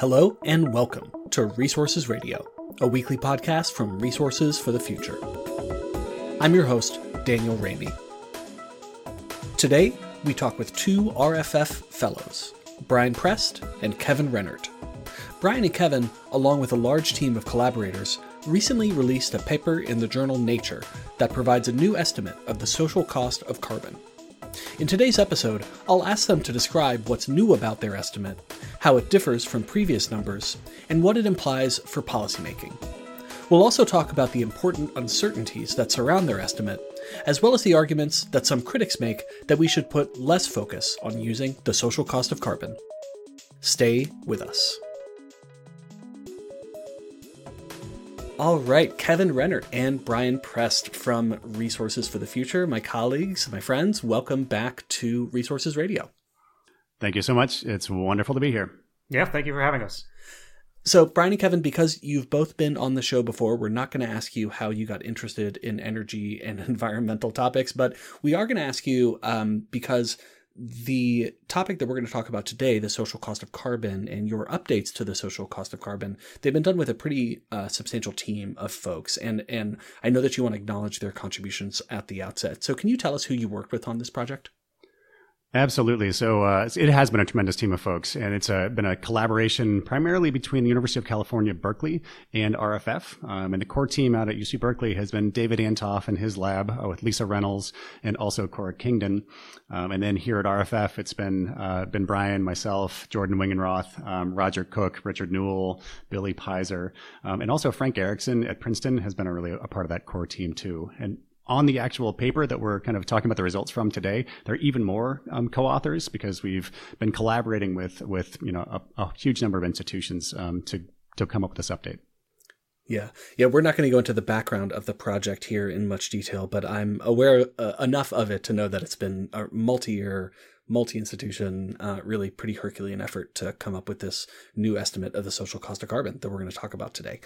Hello and welcome to Resources Radio, a weekly podcast from Resources for the Future. I'm your host, Daniel Raimi. Today, we talk with two RFF fellows, Brian Prest and Kevin Rennert. Brian and Kevin, along with a large team of collaborators, recently released a paper in the journal Nature that provides a new estimate of the social cost of carbon. In today's episode, I'll ask them to describe what's new about their estimate, how it differs from previous numbers, and what it implies for policymaking. We'll also talk about the important uncertainties that surround their estimate, as well as the arguments that some critics make that we should put less focus on using the social cost of carbon. Stay with us. All right, Kevin Rennert and Brian Prest from Resources for the Future, my colleagues, my friends, welcome back to Resources Radio. Thank you so much. It's wonderful to be here. Yeah, thank you for having us. So, Brian and Kevin, because you've both been on the show before, we're not going to ask you how you got interested in energy and environmental topics, but we are going to ask you um, because the topic that we're going to talk about today, the social cost of carbon and your updates to the social cost of carbon, they've been done with a pretty uh, substantial team of folks. And, and I know that you want to acknowledge their contributions at the outset. So can you tell us who you worked with on this project? Absolutely. So uh, it has been a tremendous team of folks, and it's a, been a collaboration primarily between the University of California, Berkeley, and RFF. Um, and the core team out at UC Berkeley has been David Anthoff and his lab uh, with Lisa Rennels and also Cora Kingdon. Um, and then here at RFF, it's been uh, been Brian, myself, Jordan Wingenroth, um, Roger Cooke, Richard Newell, Billy Pizer, um, and also Frank Errickson at Princeton has been a really a part of that core team too. And on the actual paper that we're kind of talking about the results from today, there are even more um, co-authors because we've been collaborating with with you know a, a huge number of institutions um, to to come up with this update. Yeah, yeah, we're not going to go into the background of the project here in much detail, but I'm aware uh, enough of it to know that it's been a multi-year multi-institution, uh, really pretty Herculean effort to come up with this new estimate of the social cost of carbon that we're going to talk about today.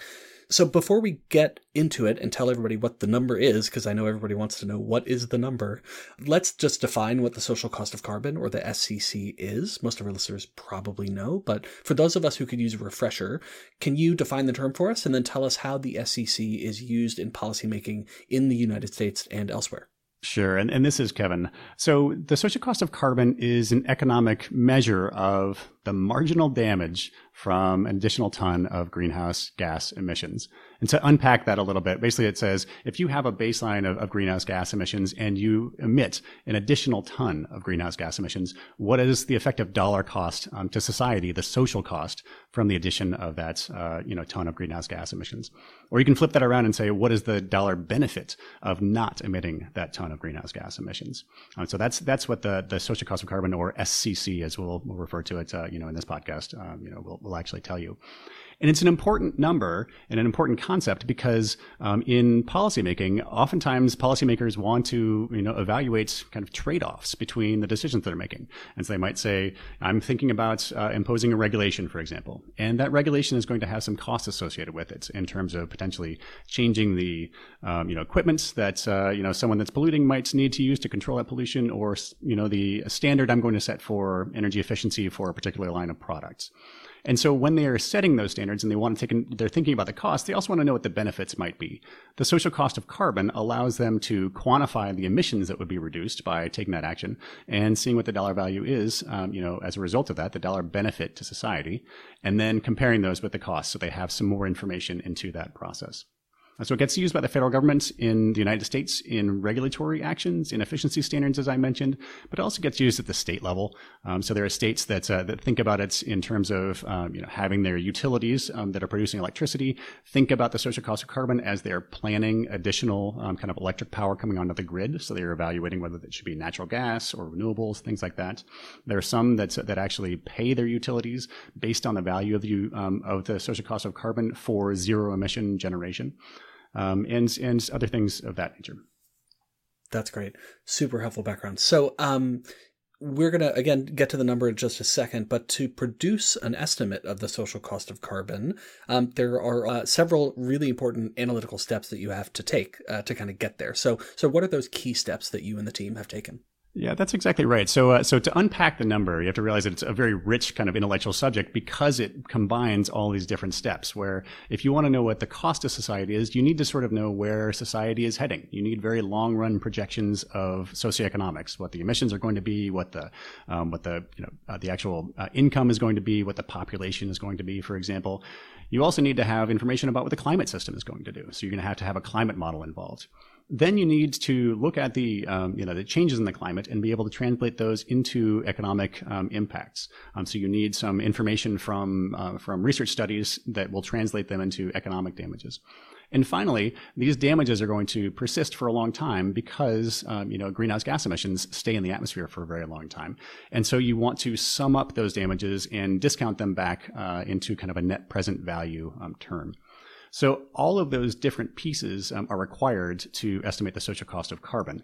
So before we get into it and tell everybody what the number is, because I know everybody wants to know what is the number, let's just define what the social cost of carbon or the SCC is. Most of our listeners probably know, but for those of us who could use a refresher, can you define the term for us and then tell us how the SCC is used in policymaking in the United States and elsewhere? Sure. And, and this is Kevin. So the social cost of carbon is an economic measure of the marginal damage from an additional ton of greenhouse gas emissions. And to unpack that a little bit, basically it says if you have a baseline of, of, greenhouse gas emissions and you emit an additional ton of greenhouse gas emissions, what is the effective dollar cost um, to society, the social cost from the addition of that uh, you know ton of greenhouse gas emissions? Or you can flip that around and say what is the dollar benefit of not emitting that ton of greenhouse gas emissions? Um, so that's that's what the the social cost of carbon or SCC as we'll, we'll refer to it uh, you know in this podcast um, you know will will actually tell you. And it's an important number and an important concept because um, in policymaking, oftentimes policymakers want to you know evaluate kind of trade-offs between the decisions that they're making. And so they might say, I'm thinking about uh, imposing a regulation, for example, and that regulation is going to have some costs associated with it in terms of potentially changing the um, you know equipment that uh, you know someone that's polluting might need to use to control that pollution, or you know the standard I'm going to set for energy efficiency for a particular line of products. And so when they are setting those standards and they want to take, in, they're thinking about the cost, they also want to know what the benefits might be. The social cost of carbon allows them to quantify the emissions that would be reduced by taking that action and seeing what the dollar value is, um, you know, as a result of that, the dollar benefit to society, and then comparing those with the cost so they have some more information into that process. So it gets used by the federal government in the United States in regulatory actions, in efficiency standards, as I mentioned, but it also gets used at the state level. Um, so there are states that uh, that think about it in terms of um, you know having their utilities um, that are producing electricity think about the social cost of carbon as they're planning additional um, kind of electric power coming onto the grid. So they're evaluating whether it should be natural gas or renewables, things like that. There are some that that actually pay their utilities based on the value of the um, of the social cost of carbon for zero emission generation um, and and other things of that nature. That's great. Super helpful background. So, um, we're going to again get to the number in just a second, but to produce an estimate of the social cost of carbon, um, there are uh, several really important analytical steps that you have to take uh, to kind of get there. So, so what are those key steps that you and the team have taken? Yeah, that's exactly right. So, uh, so to unpack the number, you have to realize that it's a very rich kind of intellectual subject because it combines all these different steps. Where if you want to know what the cost of society is, you need to sort of know where society is heading. You need very long run projections of socioeconomics, what the emissions are going to be, what the um, what the you know uh, the actual uh, income is going to be, what the population is going to be, for example. You also need to have information about what the climate system is going to do. So you're going to have to have a climate model involved then you need to look at the um, you know the changes in the climate and be able to translate those into economic um, impacts. Um, so you need some information from uh, from research studies that will translate them into economic damages. And finally, these damages are going to persist for a long time because um, you know greenhouse gas emissions stay in the atmosphere for a very long time, and so you want to sum up those damages and discount them back uh, into kind of a net present value um, term. So all of those different pieces um, are required to estimate the social cost of carbon.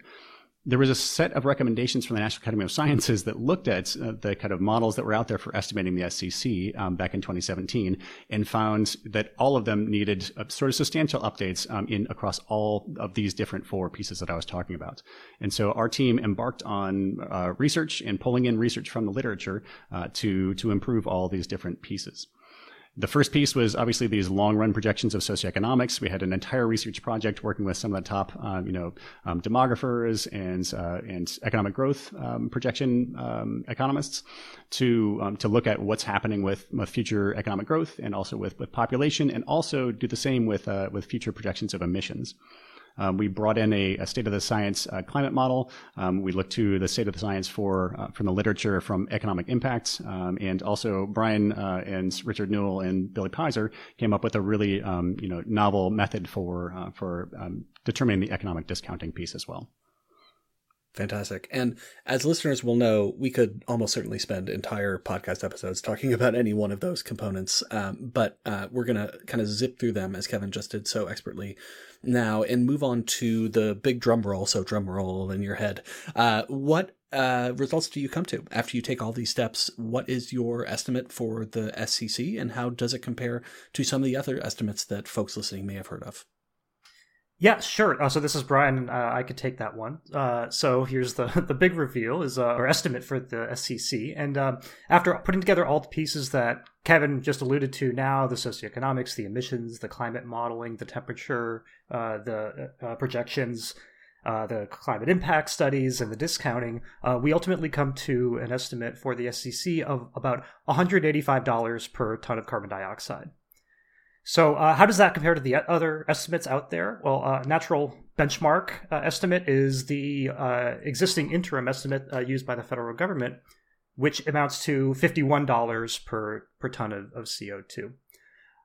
There was a set of recommendations from the National Academy of Sciences that looked at uh, the kind of models that were out there for estimating the SCC um, back in 2017 and found that all of them needed uh, sort of substantial updates um, in across all of these different four pieces that I was talking about. And so our team embarked on uh, research and pulling in research from the literature uh, to to improve all these different pieces. The first piece was obviously these long run projections of socioeconomics. We had an entire research project working with some of the top, um, you know, um, demographers and uh, and economic growth um, projection um, economists to um, to look at what's happening with, with future economic growth and also with, with population, and also do the same with uh, with future projections of emissions. Um, we brought in a, a, state of the science uh, climate model. Um, we looked to the state of the science for uh, from the literature from economic impacts, um, and also Brian uh, and Richard Newell and Billy Pizer came up with a really um, you know novel method for uh, for um, determining the economic discounting piece as well. Fantastic. And as listeners will know, we could almost certainly spend entire podcast episodes talking about any one of those components. Um, but uh, we're going to kind of zip through them as Kevin just did so expertly now and move on to the big drum roll. So, drum roll in your head. Uh, what uh, results do you come to after you take all these steps? What is your estimate for the SCC and how does it compare to some of the other estimates that folks listening may have heard of? Yeah, sure. Uh, so this is Brian. Uh, I could take that one. Uh, so here's the the big reveal is uh, our estimate for the SCC. And um, after putting together all the pieces that Kevin just alluded to now, the socioeconomics, the emissions, the climate modeling, the temperature, uh, the uh, projections, the climate impact studies, and the discounting, we ultimately come to an estimate for the SCC of about $185 per ton of carbon dioxide. So, uh, how does that compare to the other estimates out there? Well, uh, natural benchmark uh, estimate is the uh, existing interim estimate uh, used by the federal government, which amounts to $51 per, per ton of, of CO2.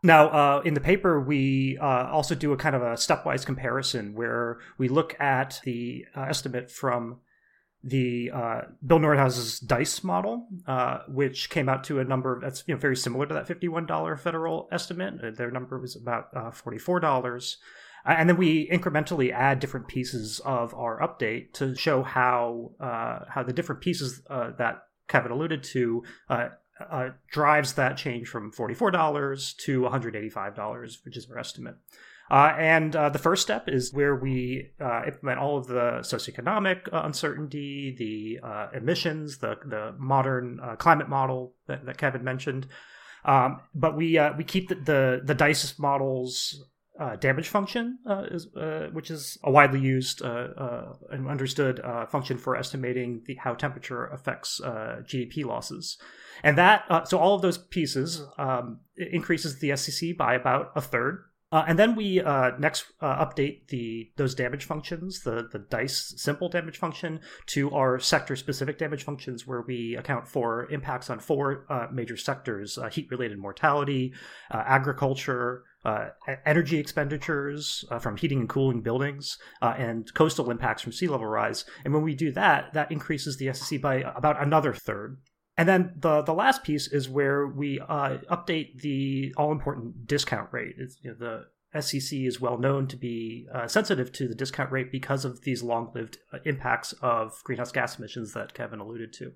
Now, uh, in the paper, we also do a kind of a stepwise comparison where we look at the estimate from the uh, Bill Nordhaus's DICE model, uh, which came out to a number that's you know very similar to that fifty-one dollar federal estimate. Uh, their number was about uh, forty-four dollars, and then we incrementally add different pieces of our update to show how uh, how the different pieces uh, that Kevin alluded to. drives that change from $44 to $185, which is our estimate. Uh, and uh, the first step is where we uh, implement all of the socioeconomic uh, uncertainty, the uh, emissions, the the modern uh, climate model that, that Kevin mentioned. Um, but we we keep the, the, the DICE models damage function, is, which is a widely used and understood function for estimating the, how temperature affects GDP losses. And that so all of those pieces um, increases the SCC by about a third uh, and then we uh, next uh, update the those damage functions, the the DICE simple damage function, to our sector specific damage functions, where we account for impacts on four uh, major sectors: uh, heat related mortality, uh, agriculture. energy expenditures from heating and cooling buildings and coastal impacts from sea level rise. And when we do that, that increases the SCC by about another third. And then the the last piece is where we uh, update the all important discount rate. You know, the SCC is well known to be uh, sensitive to the discount rate because of these long lived uh, impacts of greenhouse gas emissions that Kevin alluded to.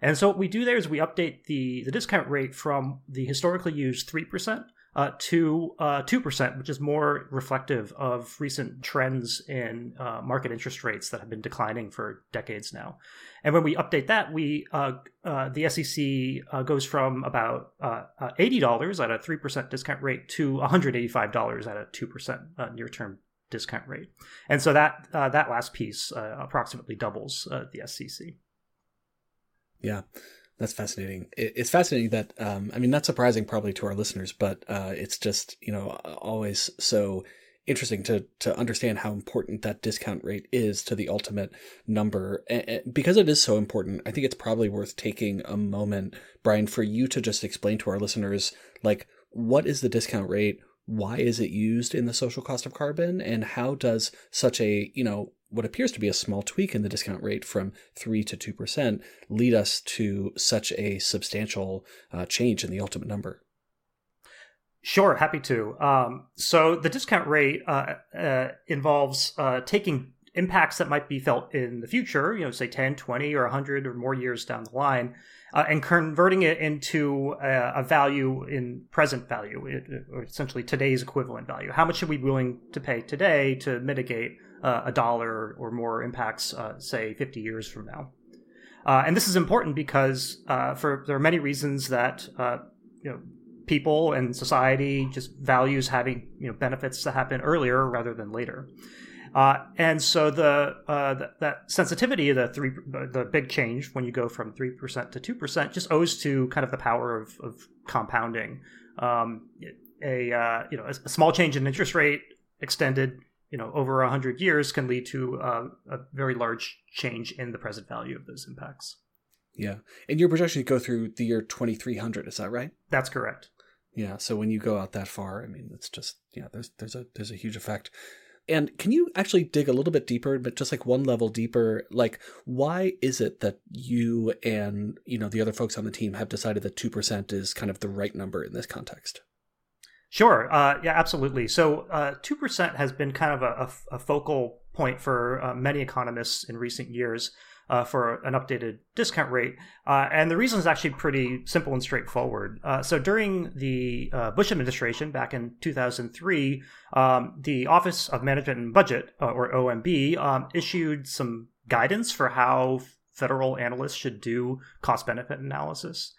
And so what we do there is we update the, the discount rate from the historically used 3% uh, to uh, 2%, which is more reflective of recent trends in uh, market interest rates that have been declining for decades now. And when we update that, we uh, uh, the SCC goes from about $80 at a 3% discount rate to $185 at a 2% near term discount rate. And so that that last piece approximately doubles the SCC. Yeah. That's fascinating. It's fascinating that, um, I mean, not surprising probably to our listeners, but uh, it's just, you know, always so interesting to to understand how important that discount rate is to the ultimate number. And because it is so important i think it's probably worth taking a moment brian for you to just explain to our listeners like what is the discount rate? Why is it used in the social cost of carbon? And how does such a you know what appears to be a small tweak in the discount rate from 3 to 2% lead us to such a substantial uh, change in the ultimate number? Sure, happy to. Um, so the discount rate uh, uh, involves uh, taking impacts that might be felt in the future, you know, say 10, 20, or 100 or more years down the line, uh, and converting it into a, a value in present value, or essentially today's equivalent value. How much are we willing to pay today to mitigate uh, a dollar or more impacts, uh, say, 50 years from now. Uh, and this is important because uh, for there are many reasons that uh, you know people and society just values having you know benefits that happen earlier rather than later. Uh, and so the, the, that sensitivity, the three, the big change when you go from three percent to two percent, just owes to kind of the power of, of compounding. Um, a you know a, small change in interest rate extended you know over a hundred years can lead to uh, a very large change in the present value of those impacts. Yeah, and your projections go through the year twenty three hundred. Is that right? That's correct. Yeah. So when you go out that far, I mean, it's just yeah. There's there's a there's a huge effect. And can you actually dig a little bit deeper, but just like one level deeper, like why is it that you and you know the other folks on the team have decided that two percent is kind of the right number in this context? Sure. Uh, yeah, absolutely. So, uh, two percent has been kind of a, a, focal point for uh, many economists in recent years uh, for an updated discount rate, uh, and the reason is actually pretty simple and straightforward. So, during the Bush administration back in 2003, um, the Office of Management and Budget, or OMB, um, issued some guidance for how federal analysts should do cost benefit analysis.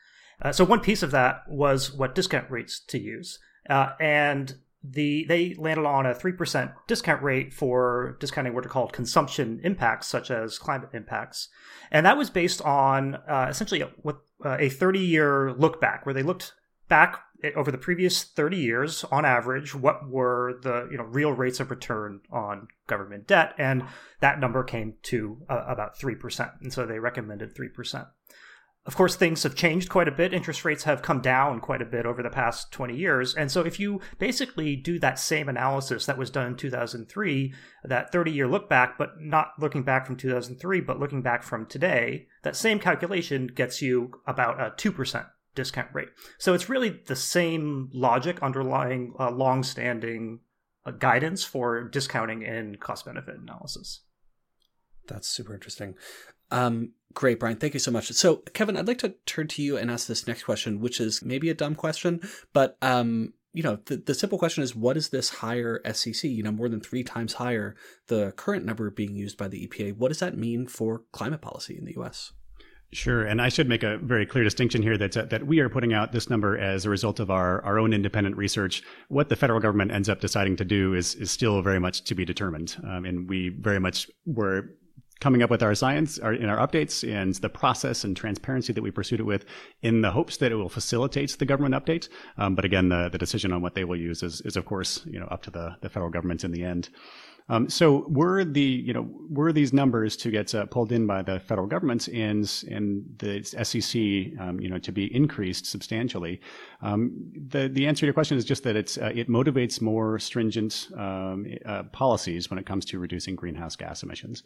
so, one piece of that was what discount rates to use. Uh, and the they landed on a 3% discount rate for discounting what are called consumption impacts such as climate impacts. And that was based on uh, essentially a, what, uh, a 30 year look back where they looked back over the previous 30 years on average what were the you know real rates of return on government debt and that number came to uh, about 3% and so they recommended 3% of course, things have changed quite a bit. Interest rates have come down quite a bit over the past 20 years. And so, if you basically do that same analysis that was done in 2003, that 30 year look back, but not looking back from 2003, but looking back from today, that same calculation gets you about a 2% discount rate. So, it's really the same logic underlying uh, long standing uh, guidance for discounting in cost benefit analysis. That's super interesting. Um, great, Brian. Thank you so much. So, Kevin, I'd like to turn to you and ask this next question, which is maybe a dumb question, but um, you know, the, the simple question is, what is this higher SCC, You know, more than three times higher the current number being used by the EPA. What does that mean for climate policy in the U.S.? Sure, and I should make a very clear distinction here that that we are putting out this number as a result of our, our own independent research. What the federal government ends up deciding to do is is still very much to be determined, um, and we very much were coming up with our science our, in our updates and the process and transparency that we pursued it with in the hopes that it will facilitate the government update. Um, but again, the, the decision on what they will use is, is of course, you know, up to the, the federal government in the end. Um, so were the you know were these numbers to get uh, pulled in by the federal government and and the SCC um, you know to be increased substantially? Um, the the answer to your question is just that it's uh, it motivates more stringent um, uh, policies when it comes to reducing greenhouse gas emissions,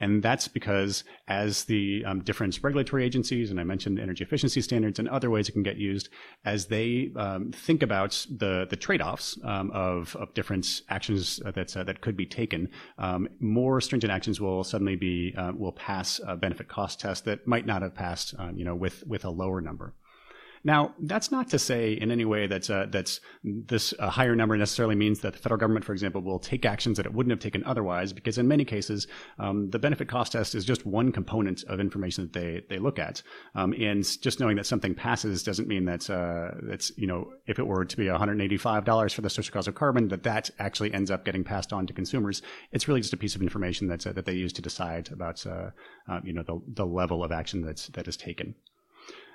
and that's because as the um, different regulatory agencies and I mentioned energy efficiency standards and other ways it can get used as they um, think about the the trade offs of of different actions that uh, that could be taken taken, um, more stringent actions will suddenly be uh, will pass a benefit cost test that might not have passed, um, you know, with with a lower number. Now, that's not to say in any way that uh, that's this higher number necessarily means that the federal government, for example, will take actions that it wouldn't have taken otherwise, because in many cases, um, the benefit cost test is just one component of information that they, they look at. Um, and just knowing that something passes doesn't mean that uh, that's, you know, if it were to be $185 for the social cost of carbon, that that actually ends up getting passed on to consumers. It's really just a piece of information that's, uh, that they use to decide about, uh, uh, you know, the, the level of action that's, that is taken.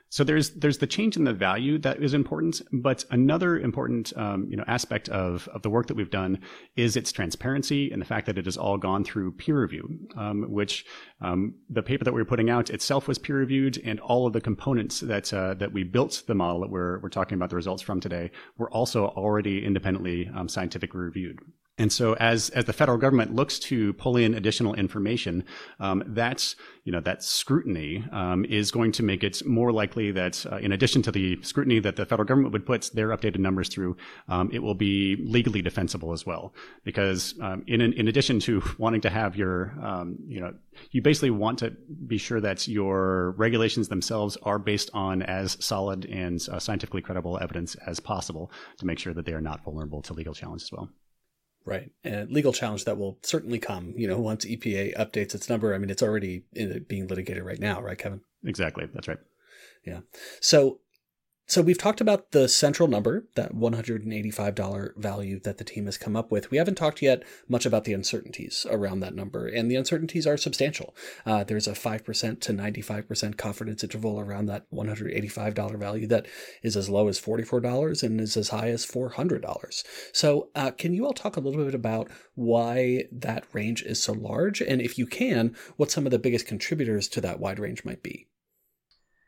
So there's there's the change in the value that is important, but another important um, you know aspect of of the work that we've done is its transparency and the fact that it has all gone through peer review, um, which um, the paper that we were putting out itself was peer reviewed, and all of the components that uh, that we built the model that we're we're talking about the results from today were also already independently um, scientifically reviewed. And so, as as the federal government looks to pull in additional information, um, that's you know that scrutiny um, is going to make it more likely that, uh, in addition to the scrutiny that the federal government would put their updated numbers through, um, it will be legally defensible as well. Because um, in in addition to wanting to have your um, you know you basically want to be sure that your regulations themselves are based on as solid and uh, scientifically credible evidence as possible to make sure that they are not vulnerable to legal challenge as well. Right. And legal challenge that will certainly come, you know, once EPA updates its number. I mean, it's already being litigated right now, right, Kevin? Exactly. That's right. Yeah. So so we've talked about the central number, that $185 value that the team has come up with. We haven't talked yet much about the uncertainties around that number, and the uncertainties are substantial. Uh, there's a 5% to 95% confidence interval around that $185 value that is as low as $44 and is as high as $400. So uh, can you all talk a little bit about why that range is so large? And if you can, what some of the biggest contributors to that wide range might be?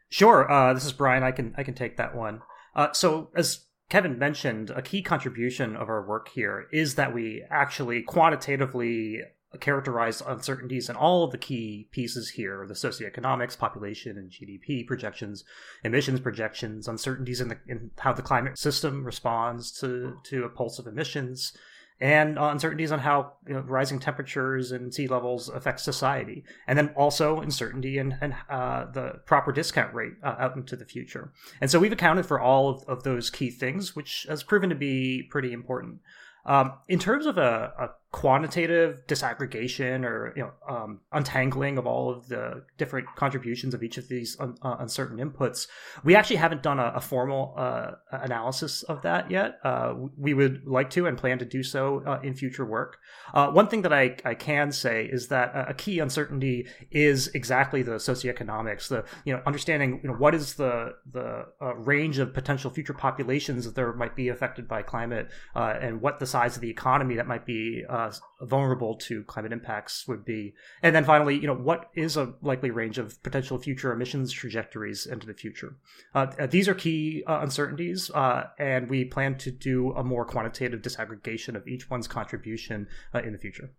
Sure. Uh, this is Brian. I can I can take that one. Uh, so as Kevin mentioned, a key contribution of our work here is that we actually quantitatively characterize uncertainties in all of the key pieces here the socioeconomics population and gdp projections emissions projections uncertainties in, the, in how the climate system responds to, to a pulse of emissions and uncertainties on how you know, rising temperatures and sea levels affect society, and then also uncertainty and, uh, the proper discount rate uh, out into the future. And so we've accounted for all of, of, those key things, which has proven to be pretty important. Um, in terms of a, a quantitative disaggregation or you know um, untangling of all of the different contributions of each of these un- uh, uncertain inputs we actually haven't done a, a formal uh, analysis of that yet. Uh, we would like to and plan to do so uh, in future work. Uh, one thing that I, I can say is that a key uncertainty is exactly the socioeconomics the you know understanding you know what is the the uh, range of potential future populations that there might be affected by climate and what the size of the economy that might be uh, vulnerable to climate impacts would be. And then finally, you know, what is a likely range of potential future emissions trajectories into the future? Uh, these are key uh, uncertainties, uh, and we plan to do a more quantitative disaggregation of each one's contribution uh, in the future.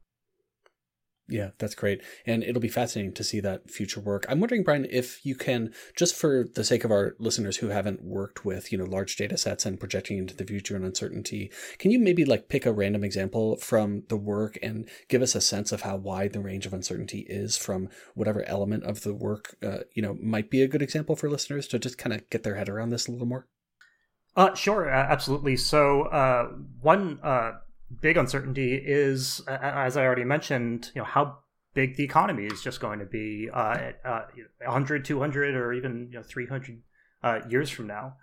Yeah, that's great. And it'll be fascinating to see that future work. I'm wondering, Brian, if you can, just for the sake of our listeners who haven't worked with, you know, large data sets and projecting into the future and uncertainty, can you maybe like pick a random example from the work and give us a sense of how wide the range of uncertainty is from whatever element of the work, uh, you know, might be a good example for listeners to just kind of get their head around this a little more? Uh, sure, absolutely. So, uh, one uh, big uncertainty is, as I already mentioned, you know, how big the economy is just going to be uh, uh, 100, 200, or even you know, 300 uh, years from now.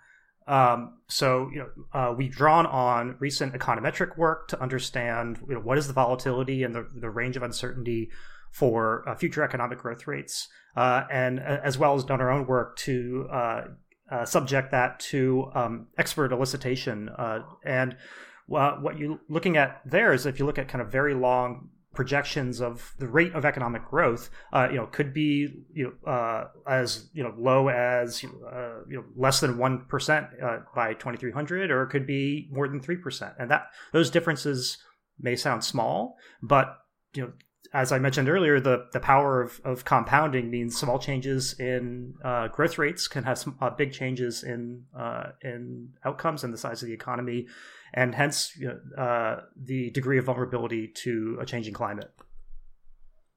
Um, so, you know, uh, we've drawn on recent econometric work to understand you know, what is the volatility and the, the range of uncertainty for uh, future economic growth rates, uh, and as well as done our own work to subject that to um, expert elicitation. and what you're looking at there is if you look at kind of very long projections of the rate of economic growth, uh, you know, could be you know uh, as you know low as uh, you know less than one percent uh, by 2300, or it could be more than three percent, and that those differences may sound small, but you know as I mentioned earlier, the, the power of, of compounding means small changes in uh, growth rates can have some uh, big changes in in outcomes and the size of the economy and hence you know, uh, the degree of vulnerability to a changing climate.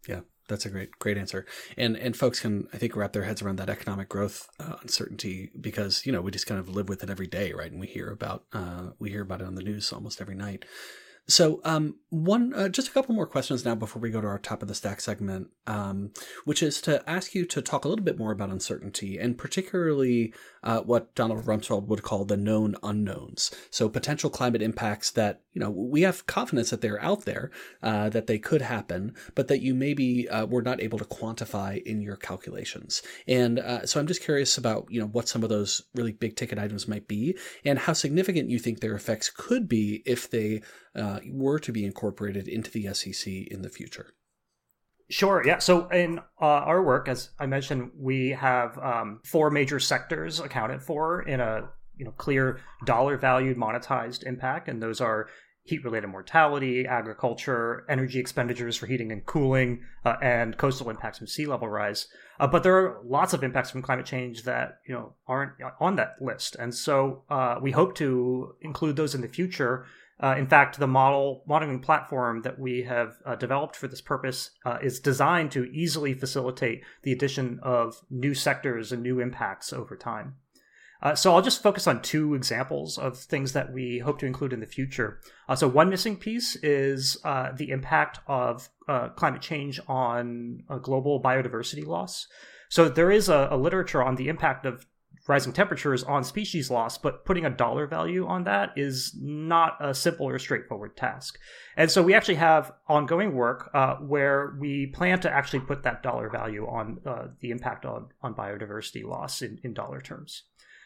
Yeah, That's a great, great answer. And and folks can, I think, wrap their heads around that economic growth uh, uncertainty because you know we just kind of live with it every day, right? And we hear about uh, we hear about it on the news almost every night. So, um, one, uh, just a couple more questions now before we go to our top of the stack segment, um, which is to ask you to talk a little bit more about uncertainty and particularly uh, what Donald Rumsfeld would call the known unknowns. So, potential climate impacts that you know we have confidence that they're out there, uh, that they could happen, but that you maybe uh, were not able to quantify in your calculations. And uh, so, I'm just curious about you know what some of those really big ticket items might be and how significant you think their effects could be if they uh, were to be incorporated into the SCC in the future? Sure. Yeah. So in uh, our work, as I mentioned, we have um, four major sectors accounted for in a you know clear dollar valued monetized impact, and those are heat related mortality, agriculture, energy expenditures for heating and cooling, uh, and coastal impacts from sea level rise. Uh, but there are lots of impacts from climate change that you know aren't on that list, and so uh, we hope to include those in the future uh, in fact, the model modeling platform that we have uh, developed for this purpose uh, is designed to easily facilitate the addition of new sectors and new impacts over time. Uh, so I'll just focus on two examples of things that we hope to include in the future. Uh, so one missing piece is uh, the impact of climate change on global biodiversity loss. So there is a, a literature on the impact of rising temperatures on species loss, but putting a dollar value on that is not a simple or straightforward task. And so we actually have ongoing work uh, where we plan to actually put that dollar value on uh, the impact on, on biodiversity loss in, in dollar terms.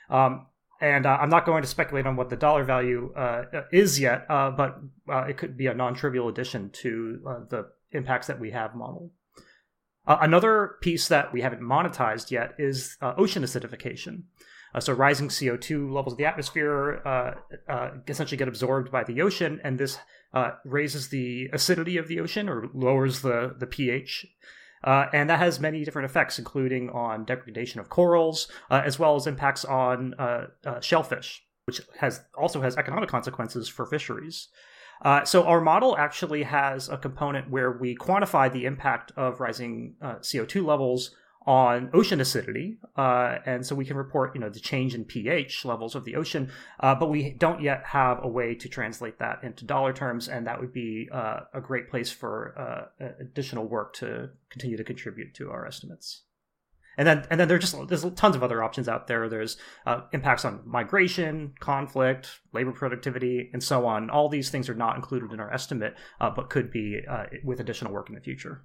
Um, and uh, I'm not going to speculate on what the dollar value uh, is yet, uh, but uh, it could be a non trivial addition to the impacts that we have modeled. Uh, another piece that we haven't monetized yet is uh, ocean acidification. Uh, so rising CO2 levels of the atmosphere uh, uh, essentially get absorbed by the ocean, and this uh, raises the acidity of the ocean or lowers the, the pH. And that has many different effects, including on degradation of corals, as well as impacts on shellfish, which has also has economic consequences for fisheries. Uh, so our model actually has a component where we quantify the impact of rising uh, CO2 levels on ocean acidity, uh, and so we can report, you know, the change in pH levels of the ocean, uh, but we don't yet have a way to translate that into dollar terms, and that would be uh, a great place for uh, additional work to continue to contribute to our estimates and then and then there's just there's tons of other options out there. There's uh, impacts on migration, conflict, labor productivity, and so on. All these things are not included in our estimate, uh, but could be with additional work in the future.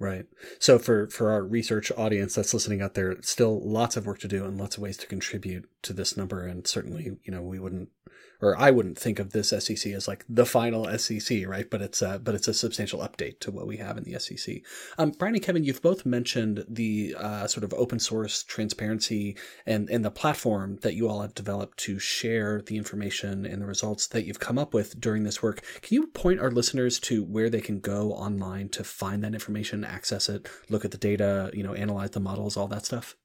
Right. So for for our research audience that's listening out there, still lots of work to do and lots of ways to contribute to this number. And certainly, you know, we wouldn't or I wouldn't think of this SCC as like the final SCC, right? But it's a, but it's a substantial update to what we have in the SCC. Um, Brian and Kevin, you've both mentioned the uh, sort of open source transparency and, and the platform that you all have developed to share the information and the results that you've come up with during this work. Can you point our listeners to where they can go online to find that information, access it, look at the data, you know, analyze the models, all that stuff?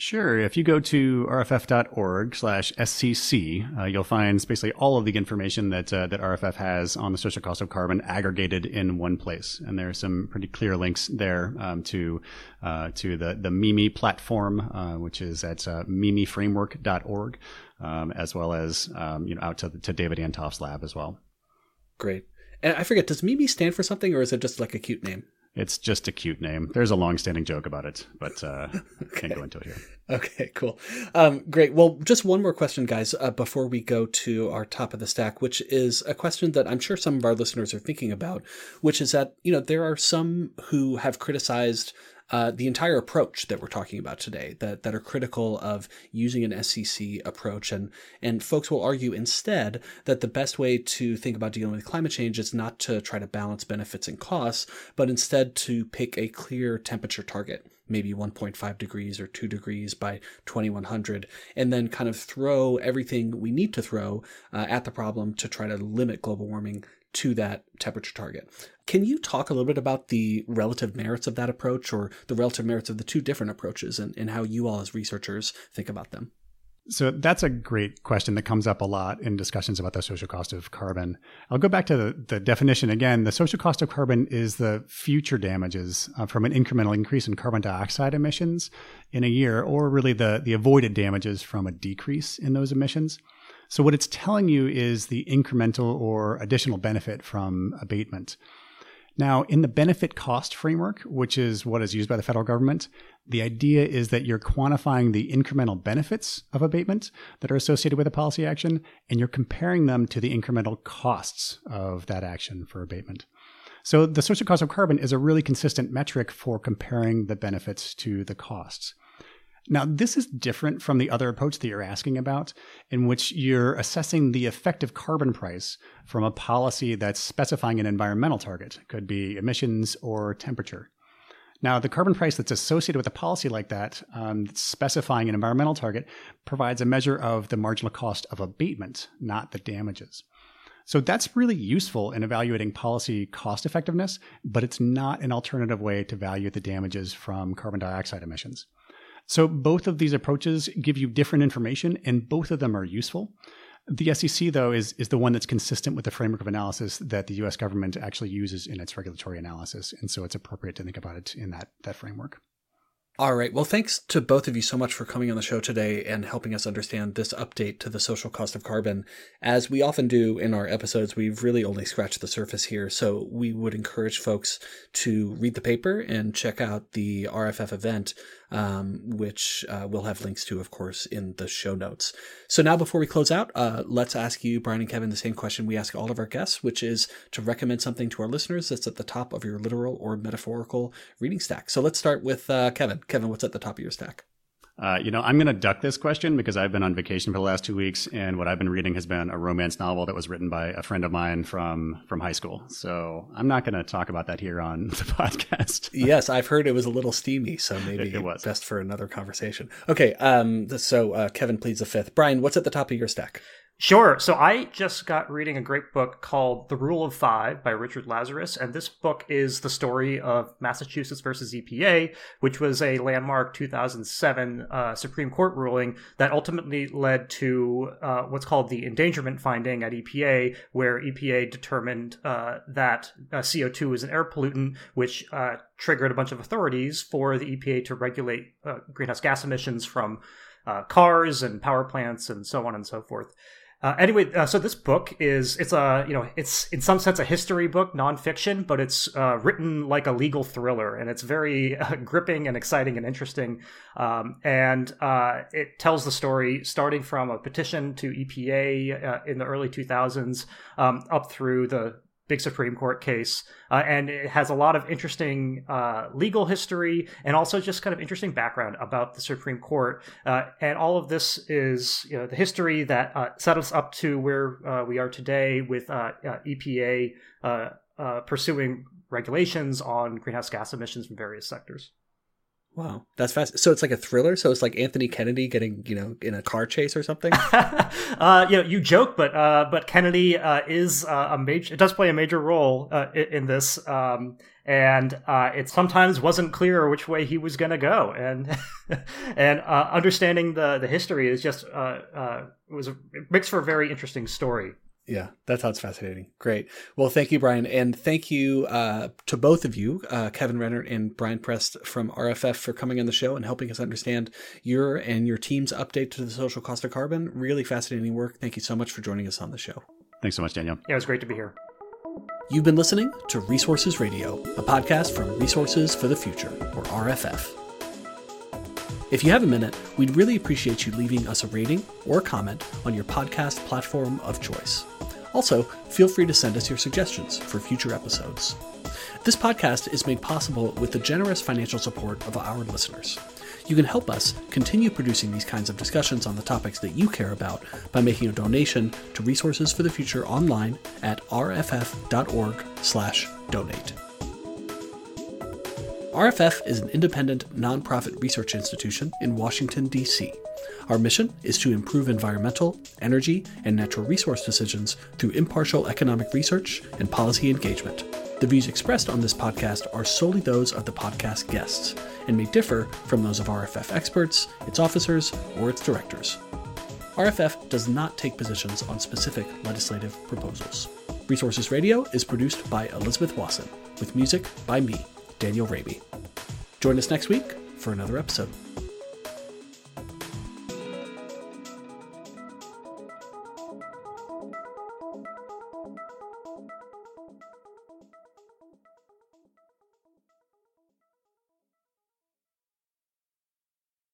Sure. If you go to rff.org slash SCC, uh, you'll find basically all of the information that, uh, that RFF has on the social cost of carbon aggregated in one place. And there are some pretty clear links there um, to, uh, to the, the MIMI platform, uh, which is at uh, mimiframework.org, um, as well as um, you know, out to, to David Anthoff's lab as well. Great. And I forget, does MIMI stand for something or is it just like a cute name? It's just a cute name. There's a long-standing joke about it, but uh, okay. can't go into it here. Okay, cool. Um, great. Well, just one more question, guys, uh, before we go to our top of the stack, which is a question that I'm sure some of our listeners are thinking about, which is that you know there are some who have criticized uh, the entire approach that we're talking about today that, that are critical of using an SCC approach. And, and folks will argue instead that the best way to think about dealing with climate change is not to try to balance benefits and costs, but instead to pick a clear temperature target maybe 1.5 degrees or 2 degrees by 2100, and then kind of throw everything we need to throw uh, at the problem to try to limit global warming to that temperature target. Can you talk a little bit about the relative merits of that approach or the relative merits of the two different approaches and, and how you all as researchers think about them? So that's a great question that comes up a lot in discussions about the social cost of carbon. I'll go back to the, the definition again. The social cost of carbon is the future damages uh, from an incremental increase in carbon dioxide emissions in a year, or really the, the avoided damages from a decrease in those emissions. So what it's telling you is the incremental or additional benefit from abatement. Now, in the benefit cost framework, which is what is used by the federal government, the idea is that you're quantifying the incremental benefits of abatement that are associated with a policy action, and you're comparing them to the incremental costs of that action for abatement. So the social cost of carbon is a really consistent metric for comparing the benefits to the costs. Now, this is different from the other approach that you're asking about, in which you're assessing the effective carbon price from a policy that's specifying an environmental target, could be emissions or temperature. Now, the carbon price that's associated with a policy like that, um, specifying an environmental target, provides a measure of the marginal cost of abatement, not the damages. So that's really useful in evaluating policy cost effectiveness, but it's not an alternative way to value the damages from carbon dioxide emissions. So both of these approaches give you different information and both of them are useful. The SCC, though, is, is the one that's consistent with the framework of analysis that the US government actually uses in its regulatory analysis. And so it's appropriate to think about it in that, that framework. All right. Well, thanks to both of you so much for coming on the show today and helping us understand this update to the social cost of carbon. As we often do in our episodes, we've really only scratched the surface here. So we would encourage folks to read the paper and check out the RFF event um, which uh, we'll have links to, of course, in the show notes. So now, before we close out, uh, let's ask you, Brian and Kevin, the same question we ask all of our guests, which is to recommend something to our listeners that's at the top of your literal or metaphorical reading stack. So let's start with uh, Kevin. Kevin, what's at the top of your stack? Uh, you know, I'm going to duck this question because I've been on vacation for the last two weeks, and what I've been reading has been a romance novel that was written by a friend of mine from from high school. So I'm not going to talk about that here on the podcast. yes, I've heard it was a little steamy, so maybe it, it was best for another conversation. Okay, um, so uh, Kevin pleads the fifth. Brian, what's at the top of your stack? Sure. So I just got reading a great book called The Rule of Five by Richard Lazarus, and this book is the story of Massachusetts versus EPA, which was a landmark 2007 uh, Supreme Court ruling that ultimately led to uh, what's called the endangerment finding at EPA, where EPA determined uh, that uh, CO2 is an air pollutant, which uh, triggered a bunch of authorities for the EPA to regulate uh, greenhouse gas emissions from cars and power plants and so on and so forth. Uh, anyway, uh, so this book is it's a you know it's in some sense a history book, nonfiction, but it's uh, written like a legal thriller, and it's very uh, gripping and exciting and interesting. Um, and uh, it tells the story starting from a petition to EPA uh, in the early 2000s um, up through the big Supreme Court case, uh, and it has a lot of interesting uh, legal history and also just kind of interesting background about the Supreme Court. Uh, and all of this is you know the history that uh, set us up to where uh, we are today with uh, EPA pursuing regulations on greenhouse gas emissions from various sectors. Wow, that's fast. So it's like a thriller. So it's like Anthony Kennedy getting, you know, in a car chase or something. uh, you know, you joke, but uh, but Kennedy uh, is uh, a major. It does play a major role uh, in this, um, and uh, it sometimes wasn't clear which way he was going to go, and and understanding the the history is just was a, it makes for a very interesting story. Yeah, that sounds fascinating. Great. Well, thank you, Brian. And thank you uh, to both of you, uh, Kevin Rennert and Brian Prest from RFF, for coming on the show and helping us understand your and your team's update to the social cost of carbon. Really fascinating work. Thank you so much for joining us on the show. Thanks so much, Daniel. Yeah, it was great to be here. You've been listening to Resources Radio, a podcast from Resources for the Future, or RFF. If you have a minute, we'd really appreciate you leaving us a rating or a comment on your podcast platform of choice. Also, feel free to send us your suggestions for future episodes. This podcast is made possible with the generous financial support of our listeners. You can help us continue producing these kinds of discussions on the topics that you care about by making a donation to Resources for the Future online at rff.org/donate. RFF is an independent, nonprofit research institution in Washington, D.C. Our mission is to improve environmental, energy, and natural resource decisions through impartial economic research and policy engagement. The views expressed on this podcast are solely those of the podcast guests and may differ from those of RFF experts, its officers, or its directors. RFF does not take positions on specific legislative proposals. Resources Radio is produced by Elizabeth Wasson, with music by me, Daniel Raimi. Join us next week for another episode.